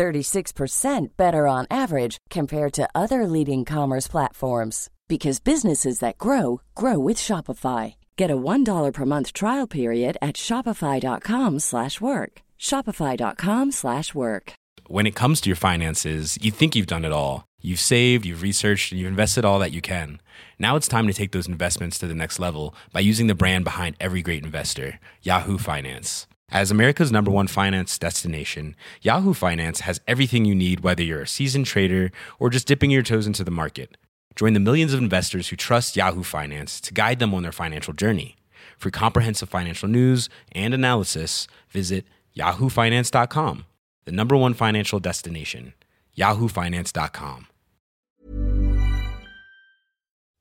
36% better on average compared to other leading commerce platforms because businesses that grow grow with Shopify. Get a $1 per month trial period at shopify.com/work. shopify.com/work. When it comes to your finances, you think you've done it all. You've saved, you've researched, and you've invested all that you can. Now it's time to take those investments to the next level by using the brand behind every great investor, Yahoo Finance. As America's number one finance destination, Yahoo Finance has everything you need, whether you're a seasoned trader or just dipping your toes into the market. Join the millions of investors who trust Yahoo Finance to guide them on their financial journey. For comprehensive financial news and analysis, visit yahoofinance.com, the number one financial destination, yahoofinance.com.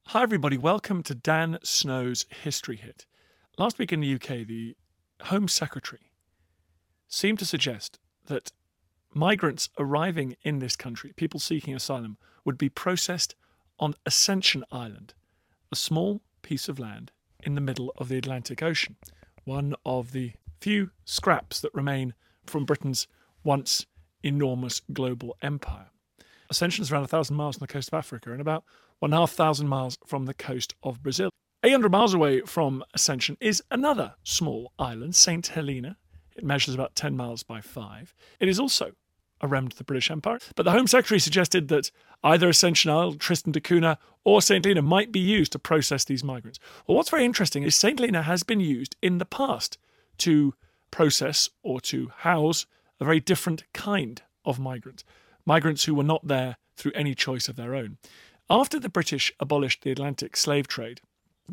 Hi, everybody. Welcome to Dan Snow's History Hit. Last week in the UK, the Home Secretary seemed to suggest that migrants arriving in this country, people seeking asylum, would be processed on Ascension Island, a small piece of land in the middle of the Atlantic Ocean, one of the few scraps that remain from Britain's once enormous global empire. Ascension is around 1,000 miles from the coast of Africa and about 1,500 miles from the coast of Brazil. 800 miles away from Ascension is another small island, St. Helena. It measures about 10 miles by 5. It is also a remnant of the British Empire. But the Home Secretary suggested that either Ascension Isle, Tristan da Cunha, or St. Helena might be used to process these migrants. Well, what's very interesting is St. Helena has been used in the past to process or to house a very different kind of migrant, migrants who were not there through any choice of their own. After the British abolished the Atlantic slave trade,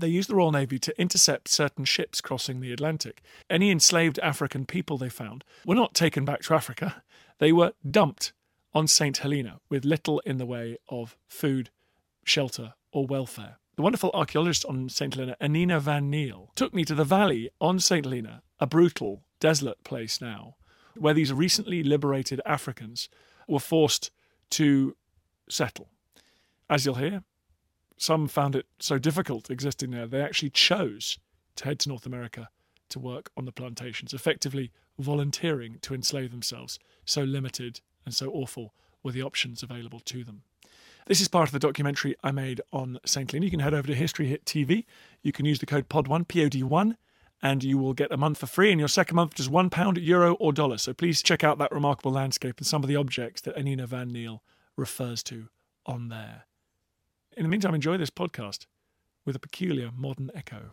they used the Royal Navy to intercept certain ships crossing the Atlantic. Any enslaved African people they found were not taken back to Africa, they were dumped on St. Helena with little in the way of food, shelter, or welfare. The wonderful archaeologist on St. Helena, Annina van Neel, took me to the valley on St. Helena, a brutal, desolate place now, where these recently liberated Africans were forced to settle. As you'll hear, some found it so difficult existing there, they actually chose to head to North America to work on the plantations, effectively volunteering to enslave themselves. So limited and so awful were the options available to them. This is part of the documentary I made on St. Helena. You can head over to History Hit TV. You can use the code POD1, POD1, and you will get a month for free. And your second month is one pound, euro, or dollar. So please check out that remarkable landscape and some of the objects that Annina van Neel refers to on there. In the meantime, enjoy this podcast with a peculiar modern echo.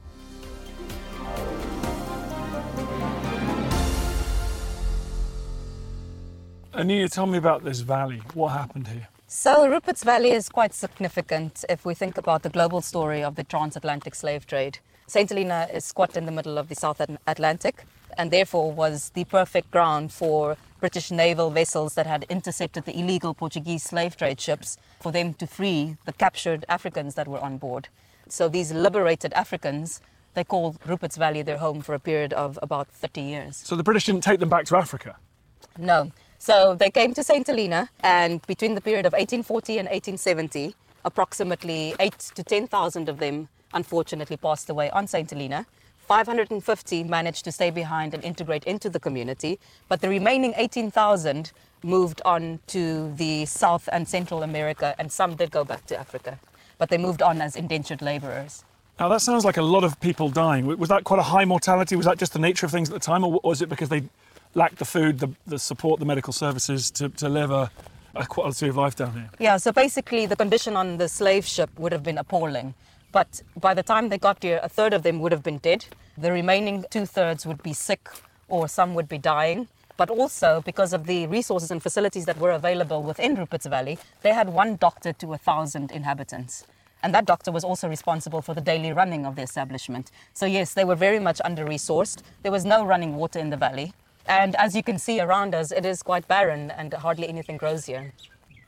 Anita, tell me about this valley. What happened here? So, Rupert's Valley is quite significant if we think about the global story of the transatlantic slave trade. St. Helena is squat in the middle of the South Atlantic and therefore was the perfect ground for British naval vessels that had intercepted the illegal Portuguese slave trade ships for them to free the captured Africans that were on board. So these liberated Africans, they called Rupert's Valley their home for a period of about 30 years. So the British didn't take them back to Africa? No. So they came to St. Helena, and between the period of 1840 and 1870, approximately 8 to 10,000 of them unfortunately passed away on St. Helena. 550 managed to stay behind and integrate into the community, but the remaining 18,000 moved on to the South and Central America, and some did go back to Africa, but they moved on as indentured laborers. Now, that sounds like a lot of people dying. Was that quite a high mortality? Was that just the nature of things at the time, or was it because they lacked the food, the, the support, the medical services to, to live a, a quality of life down here? Yeah, so basically, the condition on the slave ship would have been appalling. But by the time they got here, a third of them would have been dead. The remaining two thirds would be sick or some would be dying. But also, because of the resources and facilities that were available within Rupert's Valley, they had one doctor to a thousand inhabitants. And that doctor was also responsible for the daily running of the establishment. So, yes, they were very much under resourced. There was no running water in the valley. And as you can see around us, it is quite barren and hardly anything grows here.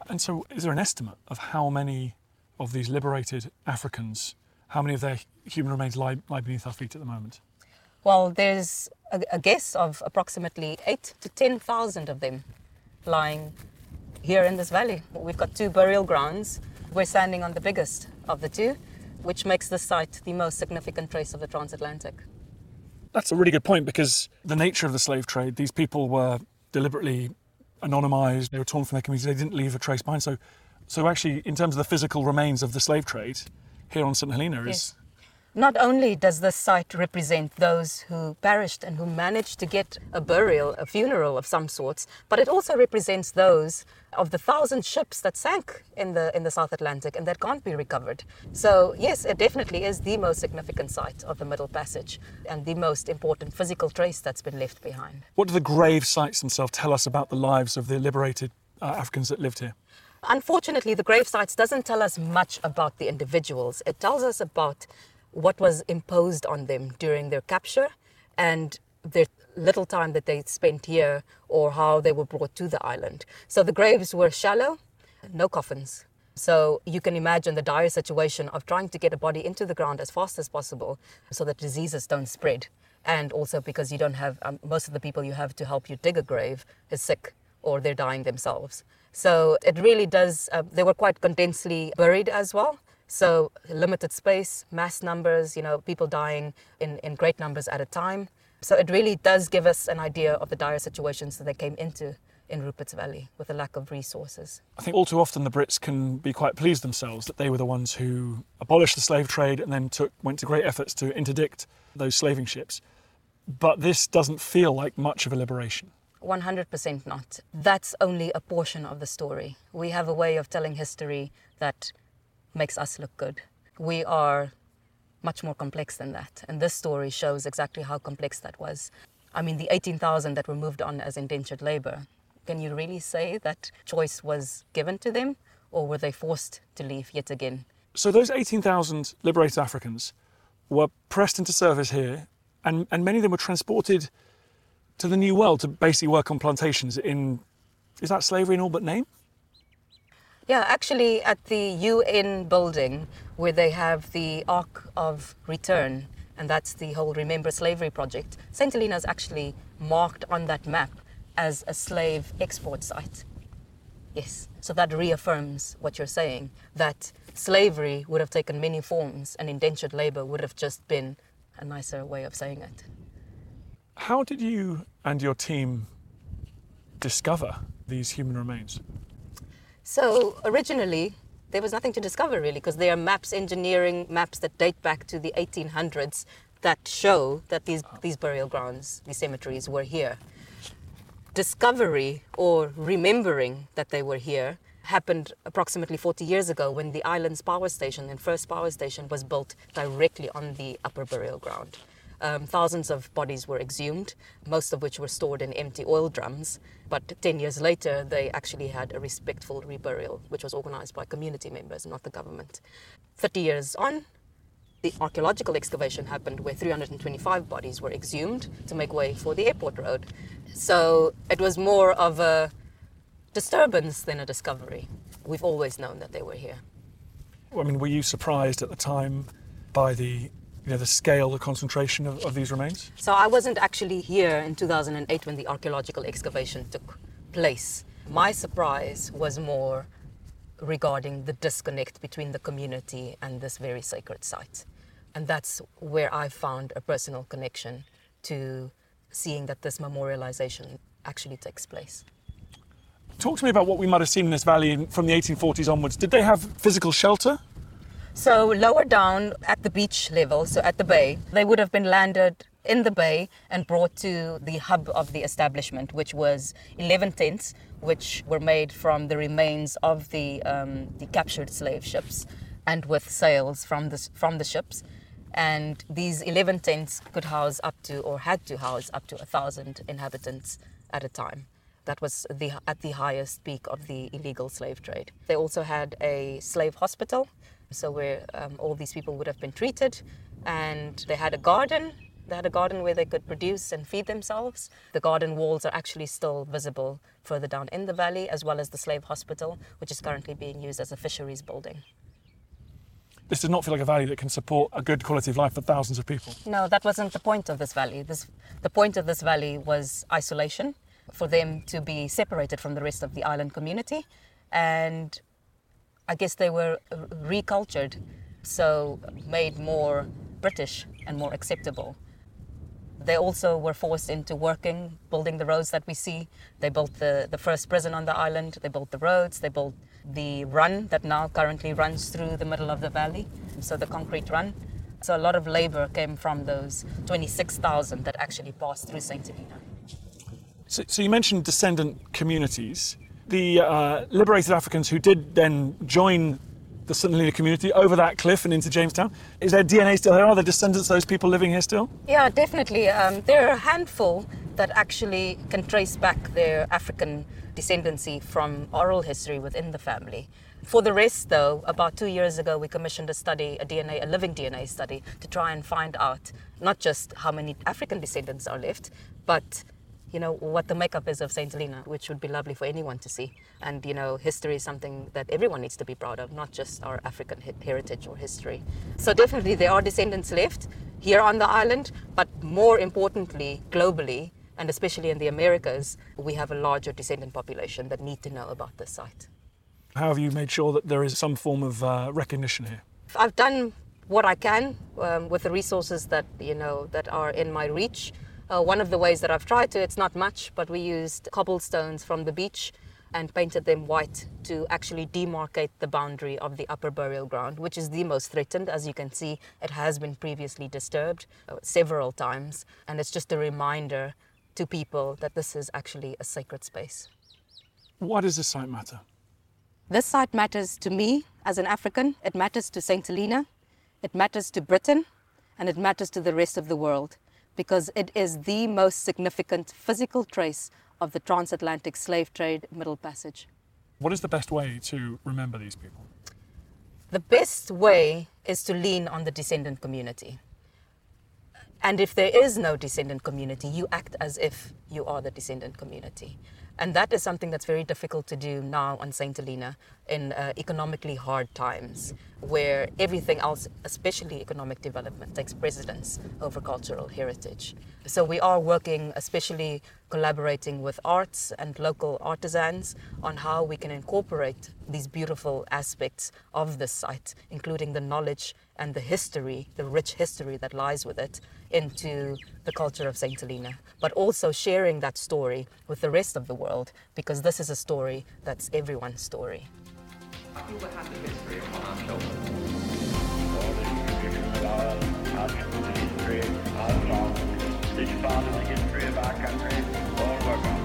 And so, is there an estimate of how many of these liberated Africans, how many of their human remains lie, lie beneath our feet at the moment? Well, there's a, a guess of approximately eight to 10,000 of them lying here in this valley. We've got two burial grounds. We're standing on the biggest of the two, which makes this site the most significant trace of the transatlantic. That's a really good point because the nature of the slave trade, these people were deliberately anonymized, they were torn from their communities, they didn't leave a trace behind. So, so actually, in terms of the physical remains of the slave trade, here on St. Helena is Yes. Not only does this site represent those who perished and who managed to get a burial, a funeral of some sorts, but it also represents those of the thousand ships that sank in the in the South Atlantic and that can't be recovered. So yes, it definitely is the most significant site of the Middle Passage and the most important physical trace that's been left behind. What do the grave sites themselves tell us about the lives of the liberated uh, Africans that lived here? Unfortunately, the grave sites doesn't tell us much about the individuals. It tells us about what was imposed on them during their capture and the little time that they spent here or how they were brought to the island. So the graves were shallow, no coffins. So you can imagine the dire situation of trying to get a body into the ground as fast as possible so that diseases don't spread. And also because you don't have, um, most of the people you have to help you dig a grave is sick or they're dying themselves. So it really does, uh, they were quite condensely buried as well. So limited space, mass numbers, you know, people dying in, in great numbers at a time. So it really does give us an idea of the dire situations that they came into in Rupert's Valley with a lack of resources. I think all too often the Brits can be quite pleased themselves that they were the ones who abolished the slave trade and then took went to great efforts to interdict those slaving ships. But this doesn't feel like much of a liberation. 100% not. That's only a portion of the story. We have a way of telling history that makes us look good. We are much more complex than that. And this story shows exactly how complex that was. I mean, the 18,000 that were moved on as indentured labor, can you really say that choice was given to them or were they forced to leave yet again? So those 18,000 liberated Africans were pressed into service here, and, and many of them were transported to the New World to basically work on plantations in, is that slavery in all but name? Yeah, actually, at the UN building where they have the Ark of Return, and that's the whole Remember Slavery project, St. Helena is actually marked on that map as a slave export site. Yes, so that reaffirms what you're saying that slavery would have taken many forms and indentured labor would have just been a nicer way of saying it. How did you and your team discover these human remains? So originally, there was nothing to discover really, because there are maps, engineering maps that date back to the 1800s that show that these, these burial grounds, these cemeteries were here. Discovery or remembering that they were here happened approximately 40 years ago when the island's power station and first power station was built directly on the upper burial ground. Um, thousands of bodies were exhumed, most of which were stored in empty oil drums. But 10 years later, they actually had a respectful reburial, which was organized by community members, not the government. 30 years on, the archaeological excavation happened where 325 bodies were exhumed to make way for the airport road. So it was more of a disturbance than a discovery. We've always known that they were here. I mean, were you surprised at the time by the, you know, the scale, the concentration of, of these remains? So I wasn't actually here in 2008 when the archaeological excavation took place. My surprise was more regarding the disconnect between the community and this very sacred site. And that's where I found a personal connection to seeing that this memorialization actually takes place. Talk to me about what we might have seen in this valley from the 1840s onwards. Did they have physical shelter? So lower down at the beach level, so at the bay, they would have been landed in the bay and brought to the hub of the establishment, which was 11 tents, which were made from the remains of the, um, the captured slave ships and with sails from the, from the ships. And these 11 tents could house up to, or had to house up to a thousand inhabitants at a time. That was the, at the highest peak of the illegal slave trade. They also had a slave hospital, so where um, all these people would have been treated, and they had a garden They had a garden where they could produce and feed themselves. The garden walls are actually still visible further down in the valley, as well as the slave hospital, which is currently being used as a fisheries building. This does not feel like a valley that can support a good quality of life for thousands of people. No, that wasn't the point of this valley. This, the point of this valley was isolation, for them to be separated from the rest of the island community. And I guess they were uh, recultured, so made more British and more acceptable. They also were forced into working, building the roads that we see. They built the, the first prison on the island, they built the roads, they built the run that now currently runs through the middle of the valley, so the concrete run. So a lot of labor came from those 26,000 that actually passed through St. Helena. So, so, you mentioned descendant communities. The uh, liberated Africans who did then join the. Helena community over that cliff and into Jamestown. Is there DNA still here? Are there descendants of those people living here still? Yeah, definitely. Um, there are a handful that actually can trace back their African descendancy from oral history within the family. For the rest, though, about two years ago, we commissioned a study, a DNA, a living DNA study, to try and find out not just how many African descendants are left, but you know what the makeup is of Saint Helena, which would be lovely for anyone to see. And you know, history is something that everyone needs to be proud of, not just our African heritage or history. So definitely, there are descendants left here on the island, but more importantly, globally, and especially in the Americas, we have a larger descendant population that need to know about this site. How have you made sure that there is some form of uh, recognition here? I've done what I can um, with the resources that you know that are in my reach. Uh, one of the ways that I've tried to, it's not much, but we used cobblestones from the beach and painted them white to actually demarcate the boundary of the upper burial ground, which is the most threatened. As you can see, it has been previously disturbed uh, several times, and it's just a reminder to people that this is actually a sacred space. Why does this site matter? This site matters to me as an African, it matters to St. Helena, it matters to Britain, and it matters to the rest of the world because it is the most significant physical trace of the transatlantic slave trade Middle Passage. What is the best way to remember these people? The best way is to lean on the descendant community. And if there is no descendant community, you act as if you are the descendant community. And that is something that's very difficult to do now on St. Helena in uh, economically hard times, where everything else, especially economic development, takes precedence over cultural heritage. So we are working, especially collaborating with arts and local artisans, on how we can incorporate these beautiful aspects of the site, including the knowledge and the history, the rich history that lies with it, into the culture of St. Helena, but also sharing that story with the rest of the world because this is a story that's everyone's story. People have the history upon our shoulders. the history of our country, all